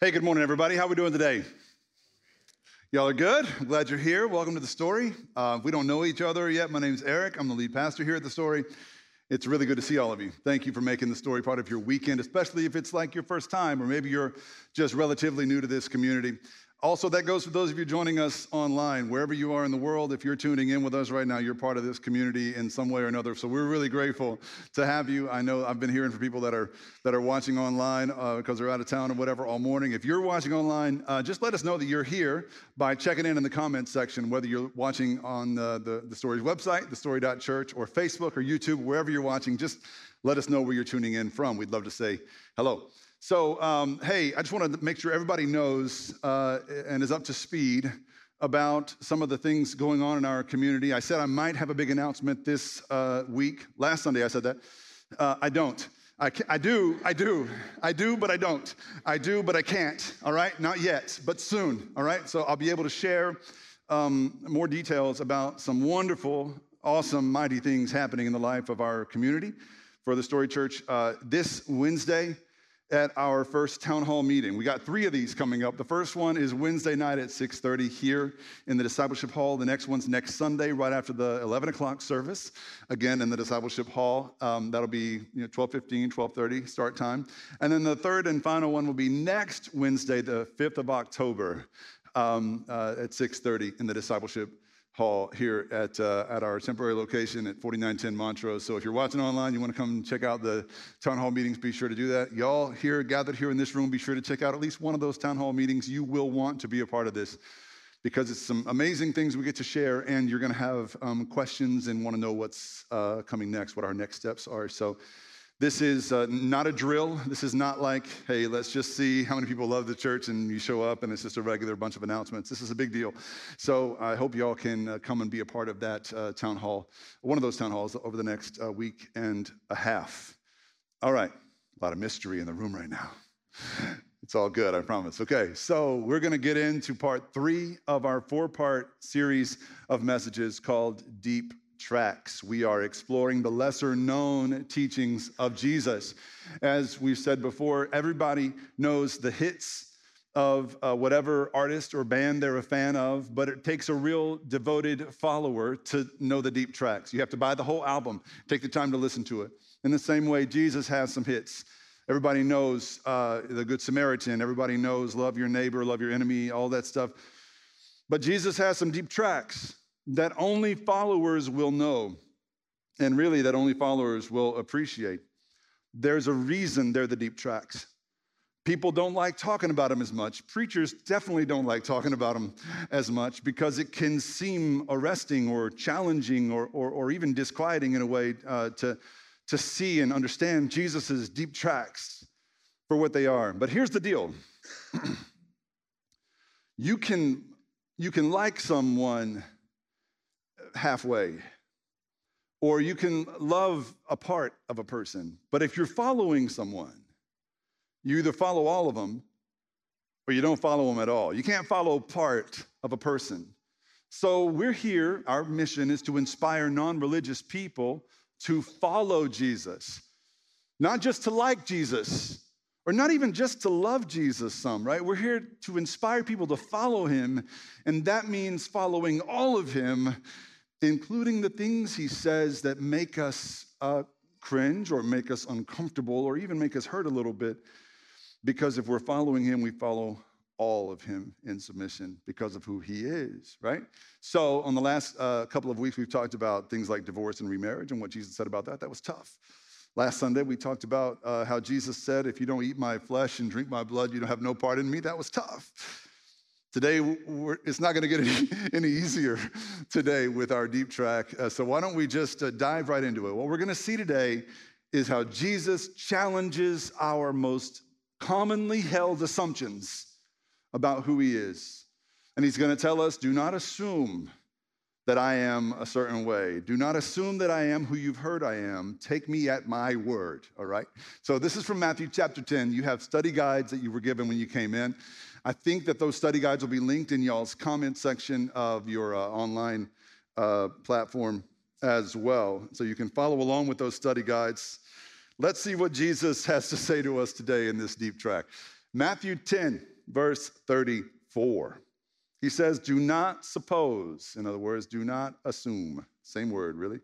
Hey, good morning, everybody. How are we doing today? Y'all are good. I'm glad you're here. Welcome to the story. Uh, we don't know each other yet. My name's Eric. I'm the lead pastor here at the story. It's really good to see all of you. Thank you for making the story part of your weekend, especially if it's like your first time or maybe you're just relatively new to this community. Also, that goes for those of you joining us online, wherever you are in the world. If you're tuning in with us right now, you're part of this community in some way or another. So we're really grateful to have you. I know I've been hearing from people that are that are watching online uh, because they're out of town or whatever all morning. If you're watching online, uh, just let us know that you're here by checking in in the comments section, whether you're watching on uh, the the Story's website, the Story.church, or Facebook or YouTube, wherever you're watching. Just let us know where you're tuning in from. We'd love to say hello. So, um, hey, I just want to make sure everybody knows uh, and is up to speed about some of the things going on in our community. I said I might have a big announcement this uh, week. Last Sunday, I said that. Uh, I don't. I, I, do, I do, I do, but I don't. I do, but I can't, all right? Not yet, but soon, all right? So I'll be able to share um, more details about some wonderful, awesome, mighty things happening in the life of our community for the Story Church uh, this Wednesday at our first town hall meeting. We got three of these coming up. The first one is Wednesday night at 6:30 here in the discipleship hall. The next one's next Sunday, right after the 11 o'clock service, again in the discipleship hall. Um, that'll be you know, 12:15, 12:30 start time. And then the third and final one will be next Wednesday, the 5th of October, um, uh, at 6:30 in the discipleship hall here at, uh, at our temporary location at 4910 Montrose. So if you're watching online, you want to come check out the town hall meetings, be sure to do that. Y'all here gathered here in this room, be sure to check out at least one of those town hall meetings. You will want to be a part of this because it's some amazing things we get to share, and you're going to have um, questions and want to know what's uh, coming next, what our next steps are. So this is uh, not a drill. This is not like, hey, let's just see how many people love the church and you show up and it's just a regular bunch of announcements. This is a big deal. So I hope y'all can uh, come and be a part of that uh, town hall, one of those town halls over the next uh, week and a half. All right, a lot of mystery in the room right now. It's all good, I promise. Okay, so we're going to get into part three of our four part series of messages called Deep tracks. We are exploring the lesser known teachings of Jesus. As we've said before, everybody knows the hits of uh, whatever artist or band they're a fan of, but it takes a real devoted follower to know the deep tracks. You have to buy the whole album, take the time to listen to it. In the same way, Jesus has some hits. Everybody knows uh, the Good Samaritan, everybody knows love your neighbor, love your enemy, all that stuff. But Jesus has some deep tracks that only followers will know, and really that only followers will appreciate. There's a reason they're the deep tracks. People don't like talking about them as much. Preachers definitely don't like talking about them as much because it can seem arresting or challenging or, or, or even disquieting in a way uh, to, to see and understand Jesus' deep tracks for what they are. But here's the deal you, can, you can like someone halfway. Or you can love a part of a person. But if you're following someone, you either follow all of them or you don't follow them at all. You can't follow part of a person. So we're here, our mission is to inspire non religious people to follow Jesus, not just to like Jesus, or not even just to love Jesus some, right? We're here to inspire people to follow him, and that means following all of him including the things he says that make us uh, cringe or make us uncomfortable or even make us hurt a little bit. Because if we're following him, we follow all of him in submission because of who he is, right? So, on the last uh, couple of weeks, we've talked about things like divorce and remarriage and what Jesus said about that. That was tough. Last Sunday, we talked about uh, how Jesus said, If you don't eat my flesh and drink my blood, you don't have no part in me. That was tough. Today, it's not going to get any, any, easier today with our deep track. Uh, so, why don't we just uh, dive right into it? What we're going to see today is how Jesus challenges our most commonly held assumptions about who he is. And he's going to tell us do not assume that I am a certain way. Do not assume that I am who you've heard I am. Take me at my word, all right? So, this is from Matthew chapter 10. You have study guides that you were given when you came in. I think that those study guides will be linked in y'all's comment section of your uh, online uh, platform as well. So you can follow along with those study guides. Let's see what Jesus has to say to us today in this deep track. Matthew 10, verse 34. He says, Do not suppose, in other words, do not assume. Same word, really.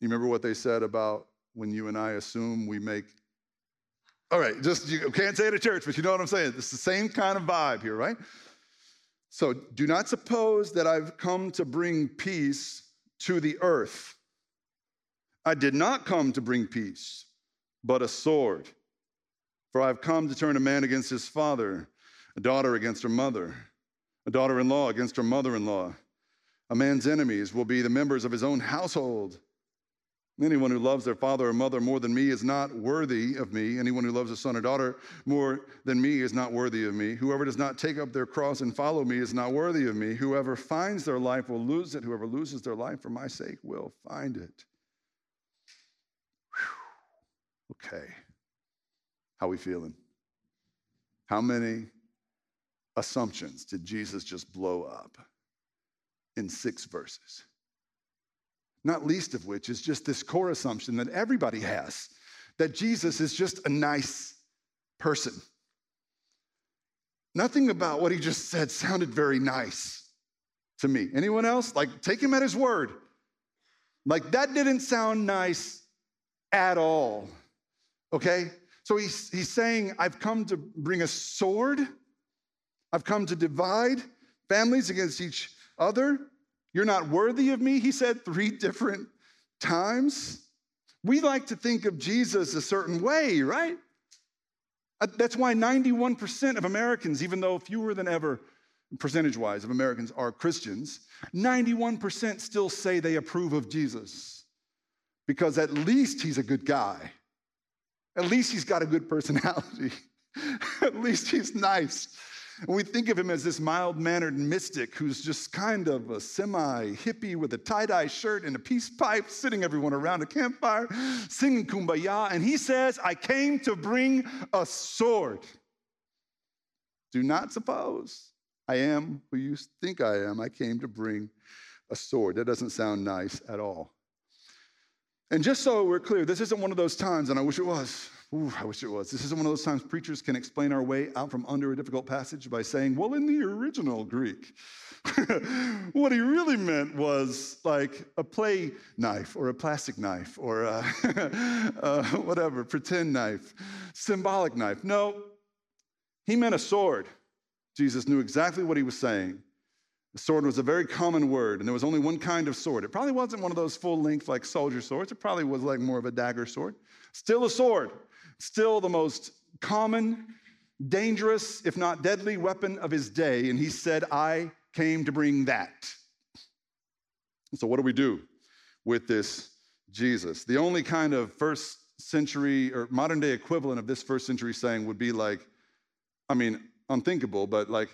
You remember what they said about when you and I assume we make. All right, just you can't say it at church, but you know what I'm saying. It's the same kind of vibe here, right? So do not suppose that I've come to bring peace to the earth. I did not come to bring peace, but a sword. For I've come to turn a man against his father, a daughter against her mother, a daughter in law against her mother in law. A man's enemies will be the members of his own household. Anyone who loves their father or mother more than me is not worthy of me. Anyone who loves a son or daughter more than me is not worthy of me. Whoever does not take up their cross and follow me is not worthy of me. Whoever finds their life will lose it. Whoever loses their life for my sake will find it. Whew. Okay. How we feeling? How many assumptions did Jesus just blow up in six verses? Not least of which is just this core assumption that everybody has that Jesus is just a nice person. Nothing about what he just said sounded very nice to me. Anyone else? Like, take him at his word. Like, that didn't sound nice at all. Okay? So he's, he's saying, I've come to bring a sword, I've come to divide families against each other. You're not worthy of me, he said three different times. We like to think of Jesus a certain way, right? Uh, that's why 91% of Americans, even though fewer than ever, percentage wise, of Americans are Christians, 91% still say they approve of Jesus because at least he's a good guy. At least he's got a good personality. at least he's nice. And we think of him as this mild mannered mystic who's just kind of a semi hippie with a tie dye shirt and a peace pipe, sitting everyone around a campfire, singing kumbaya. And he says, I came to bring a sword. Do not suppose I am who you think I am. I came to bring a sword. That doesn't sound nice at all. And just so we're clear, this isn't one of those times, and I wish it was, Ooh, I wish it was. This isn't one of those times preachers can explain our way out from under a difficult passage by saying, well, in the original Greek, what he really meant was like a play knife or a plastic knife or a, uh, whatever, pretend knife, symbolic knife. No, he meant a sword. Jesus knew exactly what he was saying. The sword was a very common word, and there was only one kind of sword. It probably wasn't one of those full length, like soldier swords. It probably was like more of a dagger sword. Still a sword still the most common, dangerous, if not deadly weapon of his day. And he said, I came to bring that. So, what do we do with this Jesus? The only kind of first century or modern day equivalent of this first century saying would be like, I mean, unthinkable, but like,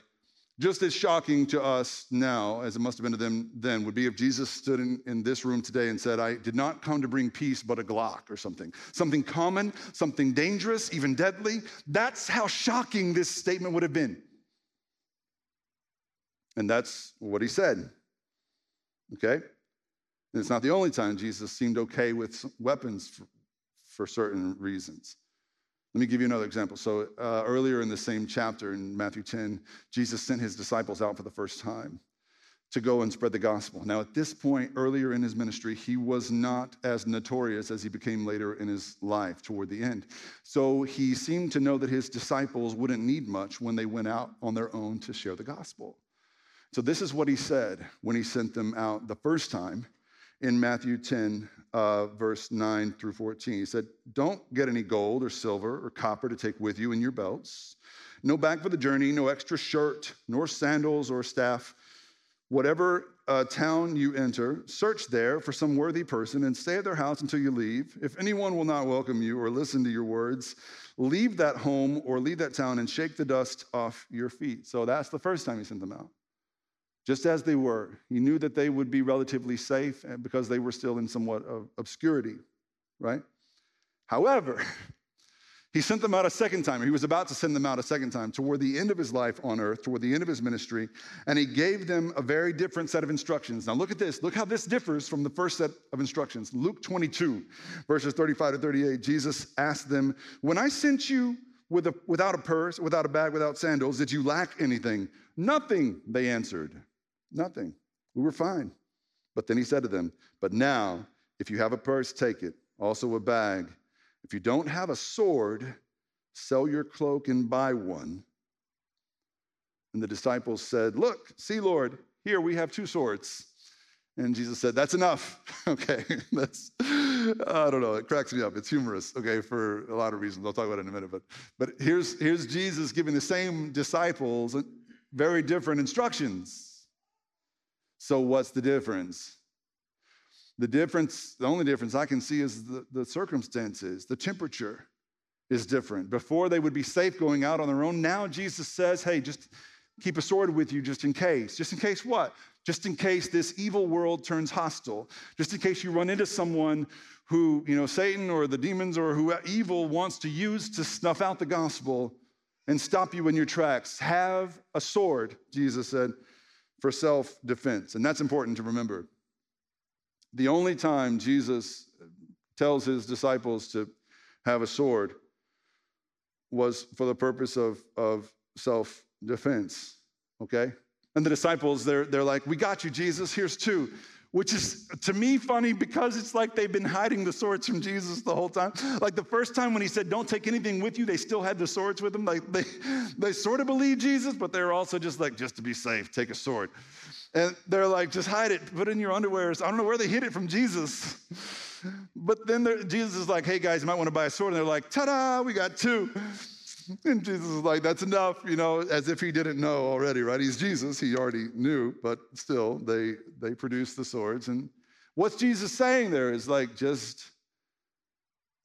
just as shocking to us now as it must have been to them then would be if Jesus stood in, in this room today and said, I did not come to bring peace, but a Glock or something. Something common, something dangerous, even deadly. That's how shocking this statement would have been. And that's what he said. Okay? And it's not the only time Jesus seemed okay with weapons for, for certain reasons. Let me give you another example. So, uh, earlier in the same chapter in Matthew 10, Jesus sent his disciples out for the first time to go and spread the gospel. Now, at this point, earlier in his ministry, he was not as notorious as he became later in his life toward the end. So, he seemed to know that his disciples wouldn't need much when they went out on their own to share the gospel. So, this is what he said when he sent them out the first time in Matthew 10, uh, verse 9 through 14. He said, Don't get any gold or silver or copper to take with you in your belts. No bag for the journey, no extra shirt, nor sandals or staff. Whatever uh, town you enter, search there for some worthy person and stay at their house until you leave. If anyone will not welcome you or listen to your words, leave that home or leave that town and shake the dust off your feet. So that's the first time he sent them out just as they were. He knew that they would be relatively safe because they were still in somewhat of obscurity, right? However, he sent them out a second time. He was about to send them out a second time toward the end of his life on earth, toward the end of his ministry, and he gave them a very different set of instructions. Now, look at this. Look how this differs from the first set of instructions. Luke 22, verses 35 to 38, Jesus asked them, When I sent you, with a, without a purse, without a bag, without sandals. Did you lack anything? Nothing, they answered. Nothing. We were fine. But then he said to them, But now, if you have a purse, take it, also a bag. If you don't have a sword, sell your cloak and buy one. And the disciples said, Look, see, Lord, here we have two swords. And Jesus said, That's enough. okay, that's, I don't know, it cracks me up. It's humorous, okay, for a lot of reasons. I'll talk about it in a minute. But, but here's, here's Jesus giving the same disciples very different instructions. So, what's the difference? The difference, the only difference I can see is the, the circumstances, the temperature is different. Before they would be safe going out on their own. Now Jesus says, hey, just keep a sword with you just in case. Just in case what? just in case this evil world turns hostile, just in case you run into someone who, you know, Satan or the demons or who evil wants to use to snuff out the gospel and stop you in your tracks. Have a sword, Jesus said, for self defense. And that's important to remember. The only time Jesus tells his disciples to have a sword was for the purpose of, of self defense, okay? And the disciples, they're, they're like, We got you, Jesus, here's two. Which is to me funny because it's like they've been hiding the swords from Jesus the whole time. Like the first time when he said, Don't take anything with you, they still had the swords with them. Like they, they sort of believe Jesus, but they're also just like, Just to be safe, take a sword. And they're like, Just hide it, put it in your underwears. I don't know where they hid it from Jesus. But then Jesus is like, Hey guys, you might want to buy a sword. And they're like, Ta da, we got two. And Jesus is like, that's enough, you know, as if he didn't know already, right? He's Jesus, he already knew, but still, they they produce the swords. And what's Jesus saying there is like just,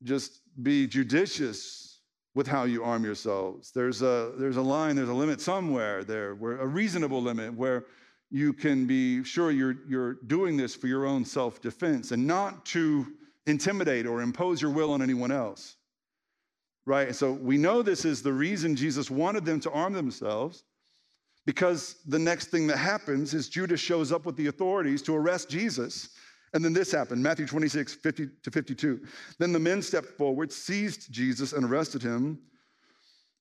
just be judicious with how you arm yourselves. There's a there's a line, there's a limit somewhere there, where a reasonable limit where you can be sure you're you're doing this for your own self-defense and not to intimidate or impose your will on anyone else right? And so we know this is the reason Jesus wanted them to arm themselves because the next thing that happens is Judas shows up with the authorities to arrest Jesus. And then this happened Matthew 26, 50 to 52. Then the men stepped forward, seized Jesus, and arrested him.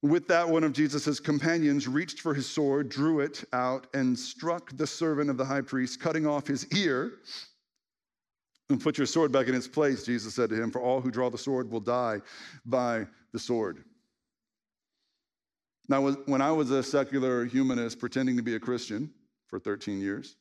With that, one of Jesus' companions reached for his sword, drew it out, and struck the servant of the high priest, cutting off his ear. And put your sword back in its place, Jesus said to him, for all who draw the sword will die by the sword. Now, when I was a secular humanist pretending to be a Christian for 13 years,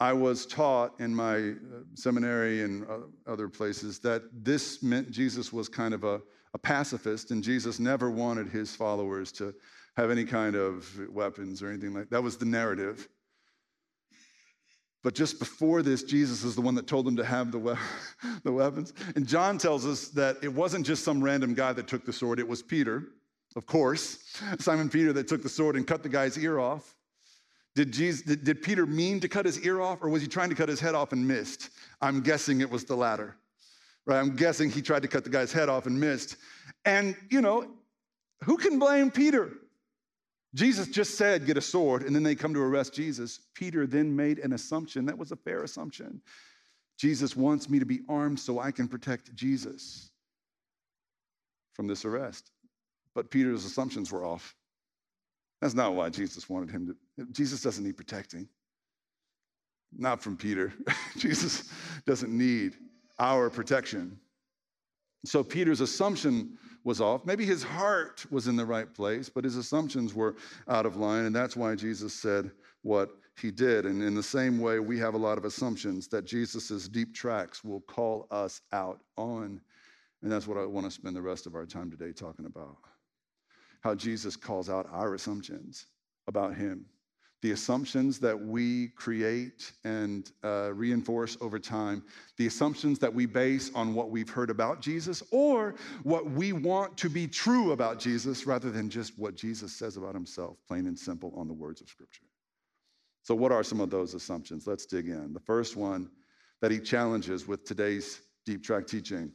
I was taught in my uh, seminary and uh, other places that this meant Jesus was kind of a, a pacifist, and Jesus never wanted his followers to have any kind of weapons or anything like that. That was the narrative. But just before this, Jesus is the one that told them to have the, we- the weapons. And John tells us that it wasn't just some random guy that took the sword, it was Peter, of course, Simon Peter that took the sword and cut the guy's ear off. Did, Jesus, did, did Peter mean to cut his ear off, or was he trying to cut his head off and missed? I'm guessing it was the latter. Right? I'm guessing he tried to cut the guy's head off and missed. And, you know, who can blame Peter? Jesus just said, get a sword, and then they come to arrest Jesus. Peter then made an assumption. That was a fair assumption. Jesus wants me to be armed so I can protect Jesus from this arrest. But Peter's assumptions were off. That's not why Jesus wanted him to. Jesus doesn't need protecting. Not from Peter. Jesus doesn't need our protection. So Peter's assumption was off. Maybe his heart was in the right place, but his assumptions were out of line. And that's why Jesus said what he did. And in the same way, we have a lot of assumptions that Jesus' deep tracks will call us out on. And that's what I want to spend the rest of our time today talking about. How Jesus calls out our assumptions about him the assumptions that we create and uh, reinforce over time, the assumptions that we base on what we've heard about Jesus or what we want to be true about Jesus rather than just what Jesus says about himself, plain and simple on the words of Scripture. So, what are some of those assumptions? Let's dig in. The first one that he challenges with today's deep track teaching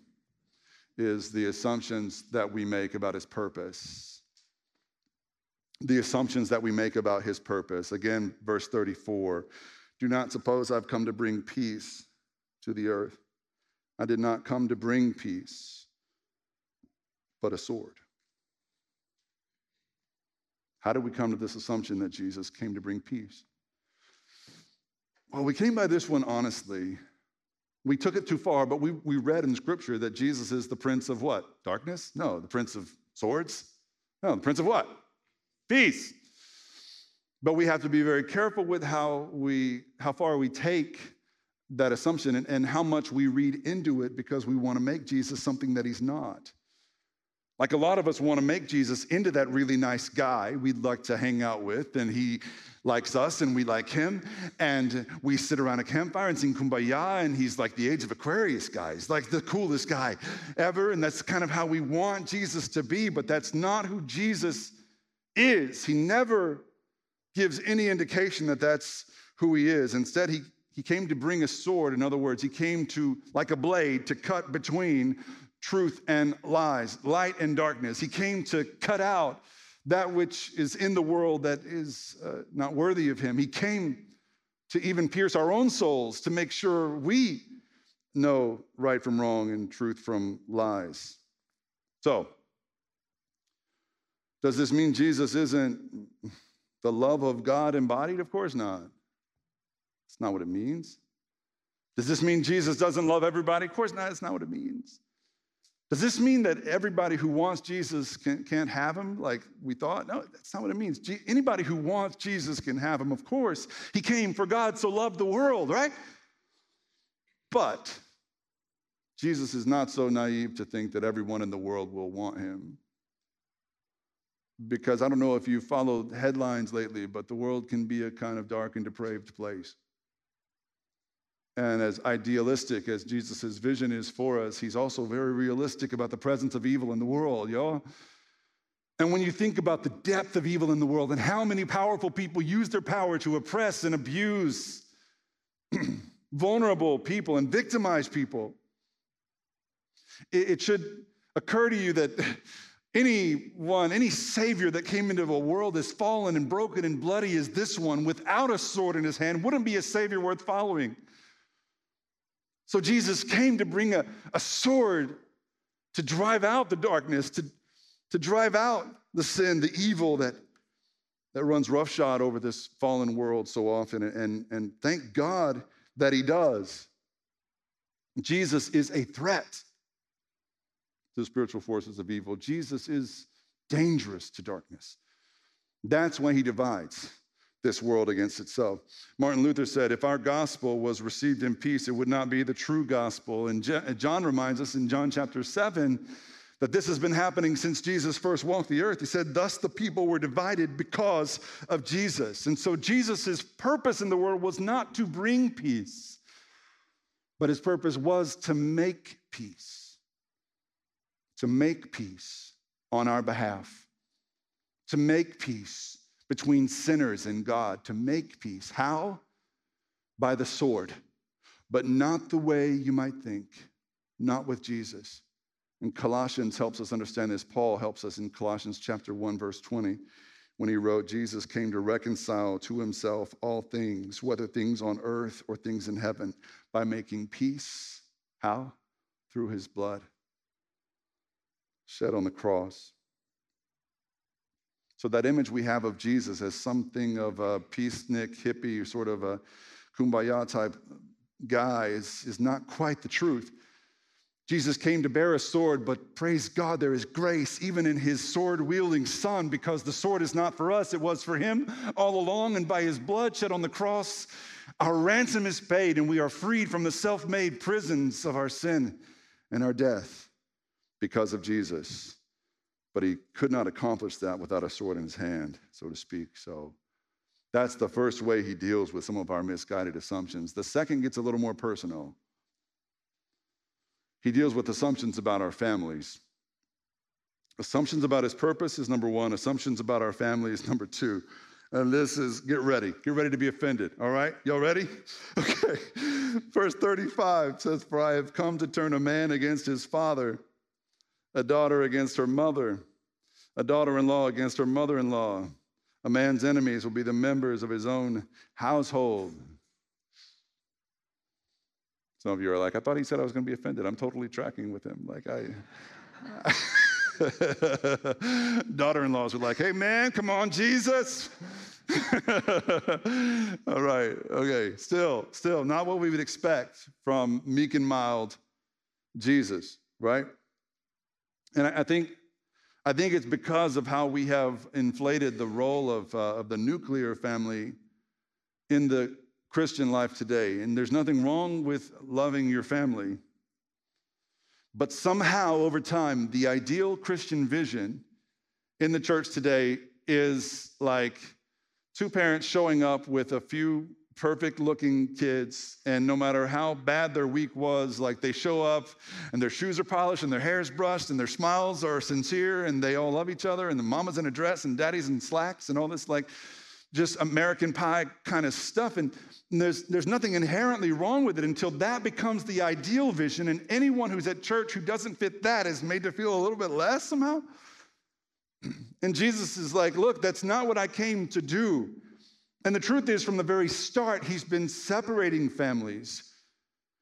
is the assumptions that we make about his purpose the assumptions that we make about his purpose. Again, verse 34 Do not suppose I've come to bring peace to the earth. I did not come to bring peace, but a sword. How did we come to this assumption that Jesus came to bring peace? Well, we came by this one honestly. We took it too far, but we, we read in Scripture that Jesus is the prince of what? Darkness? No, the prince of swords? No, the prince of what? Peace. But we have to be very careful with how we how far we take that assumption and, and how much we read into it because we want to make Jesus something that he's not. Like a lot of us want to make Jesus into that really nice guy we'd like to hang out with, and he likes us and we like him. And we sit around a campfire and sing kumbaya, and he's like the age of Aquarius guy. Like the coolest guy ever. And that's kind of how we want Jesus to be, but that's not who Jesus is. He never gives any indication that that's who he is. Instead, he, he came to bring a sword. In other words, he came to, like a blade, to cut between truth and lies, light and darkness. He came to cut out that which is in the world that is uh, not worthy of him. He came to even pierce our own souls to make sure we know right from wrong and truth from lies. So, does this mean Jesus isn't the love of God embodied? Of course not. It's not what it means. Does this mean Jesus doesn't love everybody? Of course not. That's not what it means. Does this mean that everybody who wants Jesus can, not have him like we thought? No, that's not what it means. anybody who wants Jesus can have him. Of course, he came for God so loved the world, right? But Jesus is not so naive to think that everyone in the world will want him because I don't know if you've followed headlines lately, but the world can be a kind of dark and depraved place. And as idealistic as Jesus' vision is for us, he's also very realistic about the presence of evil in the world, y'all. And when you think about the depth of evil in the world and how many powerful people use their power to oppress and abuse vulnerable people and victimize people, it, it should occur to you that Anyone, any savior that came into a world as fallen and broken and bloody as this one without a sword in his hand wouldn't be a savior worth following. So Jesus came to bring a, a sword to drive out the darkness, to, to drive out the sin, the evil that, that runs roughshod over this fallen world so often. And, and thank God that he does. Jesus is a threat to the spiritual forces of evil. Jesus is dangerous to darkness. That's why he divides this world against itself. Martin Luther said, if our gospel was received in peace, it would not be the true gospel. And John reminds us in John chapter 7 that this has been happening since Jesus first walked the earth. He said, Thus the people were divided because of Jesus. And so Jesus' purpose in the world was not to bring peace, but his purpose was to make peace to make peace on our behalf, to make peace between sinners and God, to make peace. How? By the sword, but not the way you might think, not with Jesus. And Colossians helps us understand this. Paul helps us in Colossians chapter 1, verse 20, when he wrote, Jesus came to reconcile to himself all things, whether things on earth or things in heaven, by making peace. How? Through his blood shed on the cross. So, that image we have of Jesus as something of a peacenik, hippie, sort of a kumbaya type guy is, is not quite the truth. Jesus came to bear a sword, but praise God, there is grace even in his sword wielding son because the sword is not for us, it was for him all along. And by his blood shed on the cross, our ransom is paid and we are freed from the self made prisons of our sin and our death because of Jesus. But he could not accomplish that without a sword in his hand, so to speak. So that's the first way he deals with some of our misguided assumptions. The second gets a little more personal. He deals with assumptions about our families. Assumptions about his purpose is number one, assumptions about our family is number two. And this is get ready. Get ready to be offended. All right? Y'all ready? Okay. Verse 35 says, For I have come to turn a man against his father a daughter against her mother, a daughter in law against her mother in law. A man's enemies will be the members of his own household. Some of you are like, I thought he said I was going to be offended. I'm totally tracking with him. Like, I. Daughter in laws are like, hey, man, come on, Jesus. All right, okay. Still, still, not what we would expect from meek and mild Jesus, right? And I, think, I think it's because of how we have inflated the role of, uh, of the nuclear family in the Christian life today. And there's nothing wrong with loving your family. But somehow, over time, the ideal Christian vision in the church today is like two parents showing up with a few perfect looking kids and no matter how bad their week was like they show up and their shoes are polished and their hair is brushed and their smiles are sincere and they all love each other and the mama's in a dress and daddy's in slacks and all this like just american pie kind of stuff and there's, there's nothing inherently wrong with it until that becomes the ideal vision and anyone who's at church who doesn't fit that is made to feel a little bit less somehow. And jesus is like look that's not what i came to do and the truth is, from the very start, he's been separating families.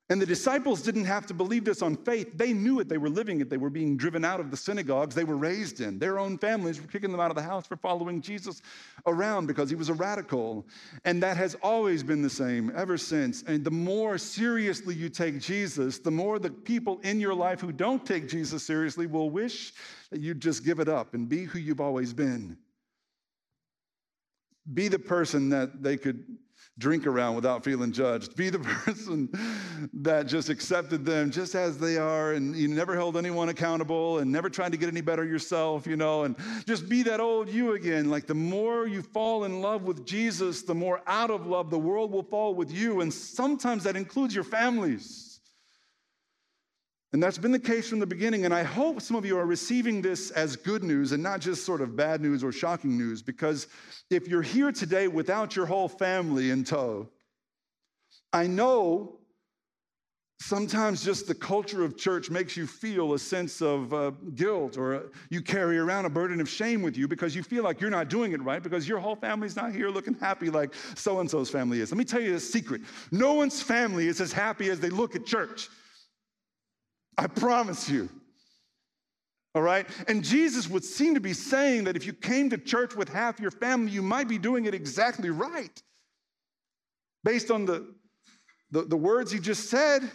And the disciples didn't have to believe this on faith. They knew it. They were living it. They were being driven out of the synagogues they were raised in. Their own families were kicking them out of the house for following Jesus around because he was a radical. And that has always been the same ever since. And the more seriously you take Jesus, the more the people in your life who don't take Jesus seriously will wish that you'd just give it up and be who you've always been. Be the person that they could drink around without feeling judged. Be the person that just accepted them just as they are and you never held anyone accountable and never tried to get any better yourself, you know, and just be that old you again. Like the more you fall in love with Jesus, the more out of love the world will fall with you. And sometimes that includes your families. And that's been the case from the beginning. And I hope some of you are receiving this as good news and not just sort of bad news or shocking news, because if you're here today without your whole family in tow, I know sometimes just the culture of church makes you feel a sense of uh, guilt or you carry around a burden of shame with you because you feel like you're not doing it right because your whole family's not here looking happy like so and so's family is. Let me tell you a secret no one's family is as happy as they look at church. I promise you. All right? And Jesus would seem to be saying that if you came to church with half your family, you might be doing it exactly right. Based on the, the, the words he just said.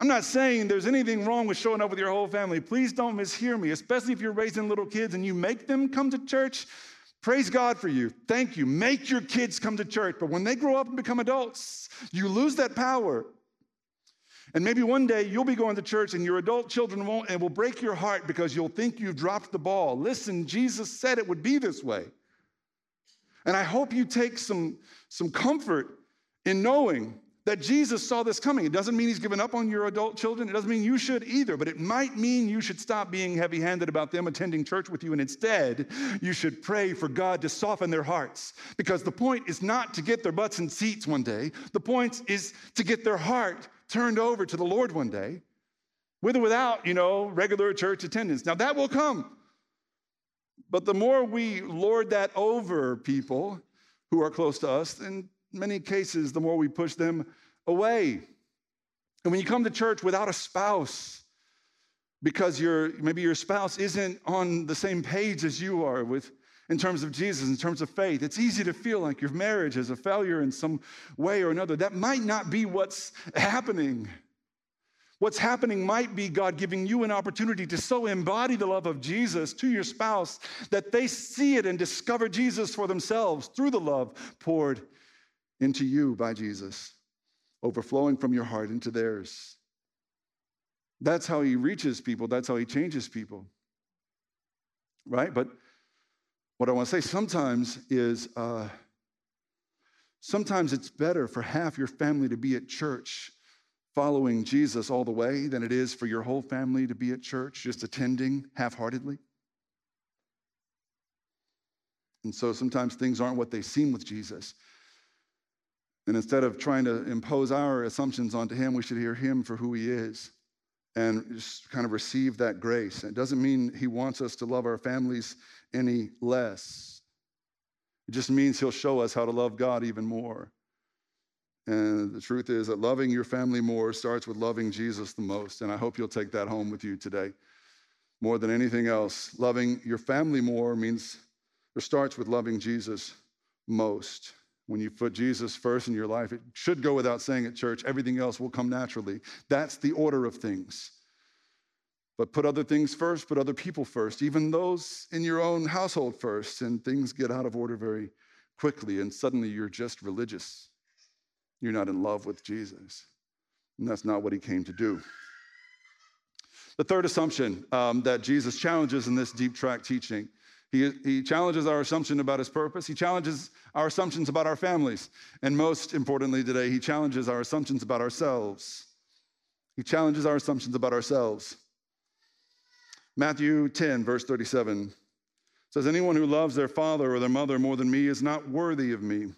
I'm not saying there's anything wrong with showing up with your whole family. Please don't mishear me, especially if you're raising little kids and you make them come to church. Praise God for you. Thank you. Make your kids come to church. But when they grow up and become adults, you lose that power. And maybe one day you'll be going to church and your adult children won't, and will break your heart because you'll think you've dropped the ball. Listen, Jesus said it would be this way. And I hope you take some, some comfort in knowing that Jesus saw this coming. It doesn't mean he's given up on your adult children. It doesn't mean you should either, but it might mean you should stop being heavy handed about them attending church with you. And instead, you should pray for God to soften their hearts. Because the point is not to get their butts in seats one day, the point is to get their heart turned over to the Lord one day, with or without, you know, regular church attendance. Now that will come. But the more we lord that over people who are close to us, in many cases, the more we push them away. And when you come to church without a spouse, because your maybe your spouse isn't on the same page as you are with in terms of Jesus, in terms of faith. It's easy to feel like your marriage is a failure in some way or another. That might not be what's happening. What's happening might be God giving you an opportunity to so embody the love of Jesus to your spouse that they see it and discover Jesus for themselves through the love poured into you by Jesus, overflowing from your heart into theirs. That's how he reaches people, that's how he changes people. Right? But what I want to say sometimes is uh, sometimes it's better for half your family to be at church following Jesus all the way than it is for your whole family to be at church just attending half heartedly. And so sometimes things aren't what they seem with Jesus. And instead of trying to impose our assumptions onto him, we should hear him for who he is and just kind of receive that grace. It doesn't mean he wants us to love our families any less. It just means he'll show us how to love God even more. And the truth is that loving your family more starts with loving Jesus the most. And I hope you'll take that home with you today. more than anything else. Loving your family more means, it starts with loving Jesus most. When you put Jesus first in your life, it should go without saying at church, everything else will come naturally. That's the order of things. But put other things first, put other people first, even those in your own household first, and things get out of order very quickly, and suddenly you're just religious. You're not in love with Jesus. And that's not what he came to do. The third assumption um, that Jesus challenges in this deep track teaching he, he challenges our assumption about his purpose. He challenges our assumptions about our families. And most importantly today, he challenges our assumptions about ourselves. He challenges our assumptions about ourselves. Matthew 10, verse 37 says, Anyone who loves their father or their mother more than me is not worthy of me.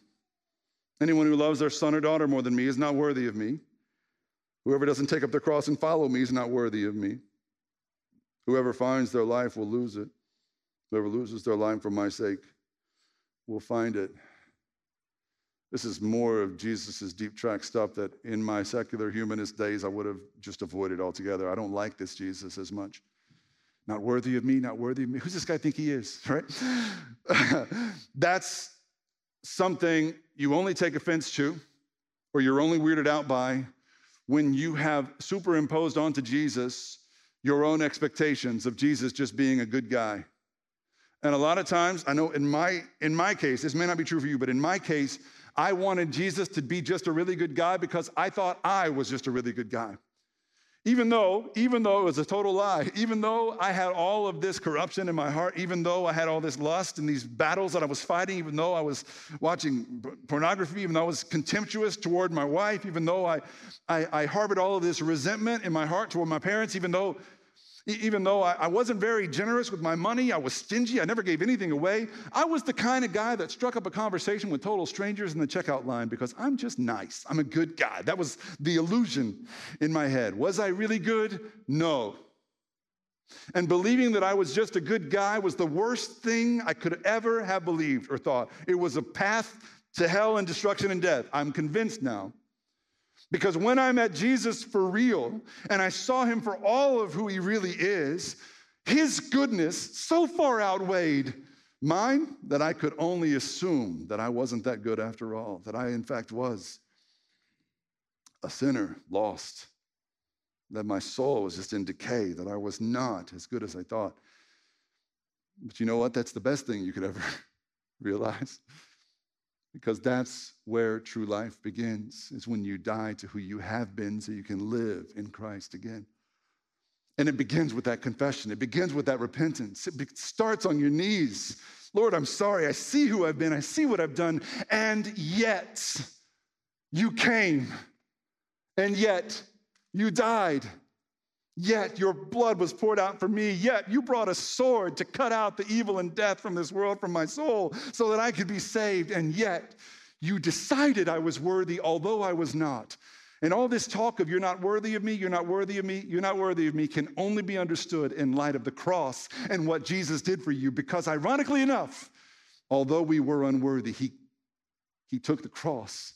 Anyone who loves their son or daughter more than me is not worthy of me. Whoever doesn't take up their cross and follow me is not worthy of me. Whoever finds their life will lose it. Whoever loses their life for my sake will find it. This is more of Jesus' deep track stuff that in my secular humanist days I would have just avoided altogether. I don't like this Jesus as much. Not worthy of me, not worthy of me. Who's this guy think he is, right? That's something you only take offense to or you're only weirded out by when you have superimposed onto Jesus your own expectations of Jesus just being a good guy. And a lot of times, I know in my in my case, this may not be true for you, but in my case, I wanted Jesus to be just a really good guy because I thought I was just a really good guy. Even though, even though it was a total lie, even though I had all of this corruption in my heart, even though I had all this lust and these battles that I was fighting, even though I was watching pornography, even though I was contemptuous toward my wife, even though I, I, I harbored all of this resentment in my heart toward my parents, even though even though I wasn't very generous with my money, I was stingy, I never gave anything away. I was the kind of guy that struck up a conversation with total strangers in the checkout line because I'm just nice. I'm a good guy. That was the illusion in my head. Was I really good? No. And believing that I was just a good guy was the worst thing I could ever have believed or thought. It was a path to hell and destruction and death. I'm convinced now because when I met Jesus for real and I saw him for all of who he really is, his goodness so far outweighed mine that I could only assume that I wasn't that good after all, that I, in fact, was a sinner, lost, that my soul was just in decay, that I was not as good as I thought. But you know what? That's the best thing you could ever realize because that's where true life begins is when you die to who you have been so you can live in christ again. And it begins with that confession. It begins with that repentance. It starts on your knees. Lord i'm sorry. I see who i've been. I see what i've done. And yet you came. And yet you died Yet your blood was poured out for me. Yet you brought a sword to cut out the evil and death from this world, from my soul, so that I could be saved. And yet you decided I was worthy, although I was not. And all this talk of you're not worthy of me, you're not worthy of me, you're not worthy of me can only be understood in light of the cross and what Jesus did for you. Because ironically enough, although we were unworthy, he, he took the cross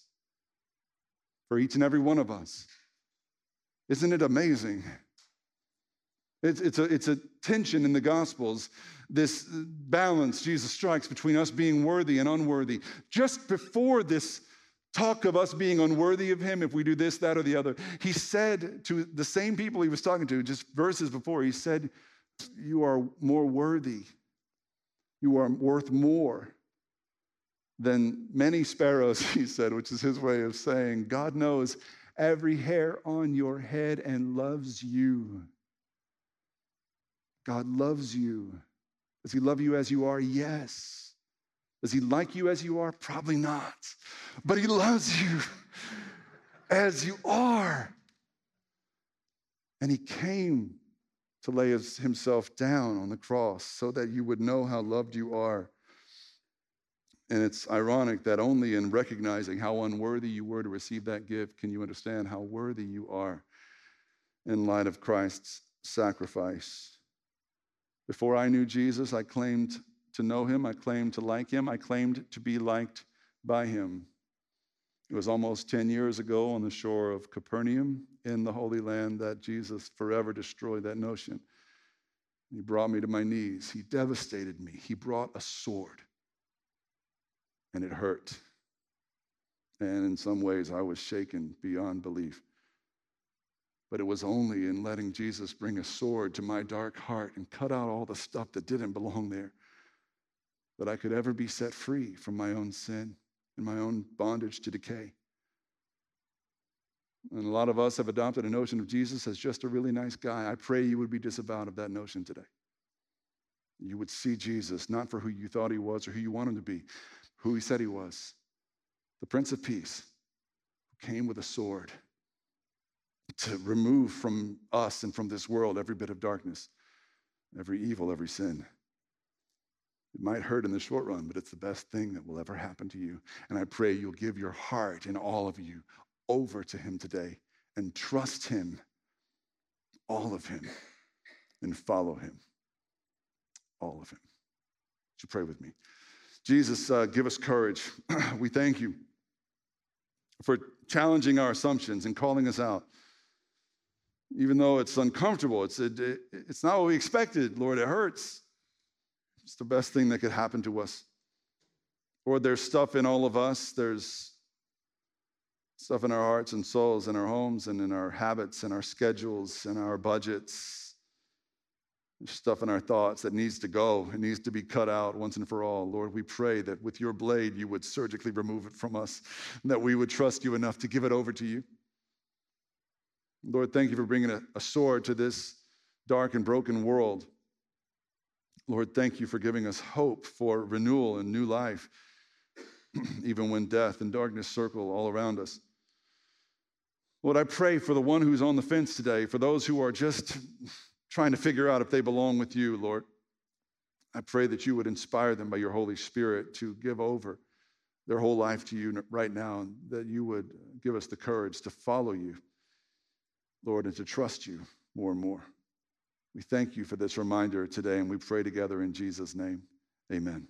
for each and every one of us. Isn't it amazing? It's, it's, a, it's a tension in the Gospels, this balance Jesus strikes between us being worthy and unworthy. Just before this talk of us being unworthy of Him, if we do this, that, or the other, He said to the same people He was talking to, just verses before, He said, You are more worthy. You are worth more than many sparrows, He said, which is His way of saying, God knows every hair on your head and loves you. God loves you. Does he love you as you are? Yes. Does he like you as you are? Probably not. But he loves you as you are. And he came to lay himself down on the cross so that you would know how loved you are. And it's ironic that only in recognizing how unworthy you were to receive that gift can you understand how worthy you are in light of Christ's sacrifice. Before I knew Jesus, I claimed to know him, I claimed to like him, I claimed to be liked by him. It was almost 10 years ago on the shore of Capernaum in the Holy Land that Jesus forever destroyed that notion. He brought me to my knees. He devastated me. He brought a sword, and it hurt. And in some ways, I was shaken beyond belief. But it was only in letting Jesus bring a sword to my dark heart and cut out all the stuff that didn't belong there that I could ever be set free from my own sin and my own bondage to decay. And a lot of us have adopted a notion of Jesus as just a really nice guy. I pray you would be disavowed of that notion today. You would see Jesus not for who you thought he was or who you want him to be, who he said he was the Prince of Peace, who came with a sword to remove from us and from this world every bit of darkness, every evil, every sin. It might hurt in the short run, but it's the best thing that will ever happen to you. And I pray you'll give your heart and all of you over to Him today and trust Him, all of Him, and follow Him, all of Him. Would you pray with me? Jesus, uh, give us courage. we thank you for challenging our assumptions and calling us out. Even though it's uncomfortable, it's, it, it's not what we expected, Lord, it hurts. It's the best thing that could happen to us. Lord, there's stuff in all of us. There's stuff in our hearts and souls, in our homes, and in our habits, and our schedules, and our budgets. There's stuff in our thoughts that needs to go. It needs to be cut out once and for all. Lord, we pray that with your blade, you would surgically remove it from us, and that we would trust you enough to give it over to you. Lord, thank you for bringing a, a sword to this dark and broken world. Lord, thank you for giving us hope for renewal and new life, even when death and darkness circle all around us. Lord, I pray for the one who's on the fence today, for those who are just trying to figure out if they belong with you, Lord. I pray that you would inspire them by your Holy Spirit to give over their whole life to you right now, and that you would give us the courage to follow you, Lord, and to trust you more and more. We thank you for this reminder today, and we pray together in Jesus' name. Amen.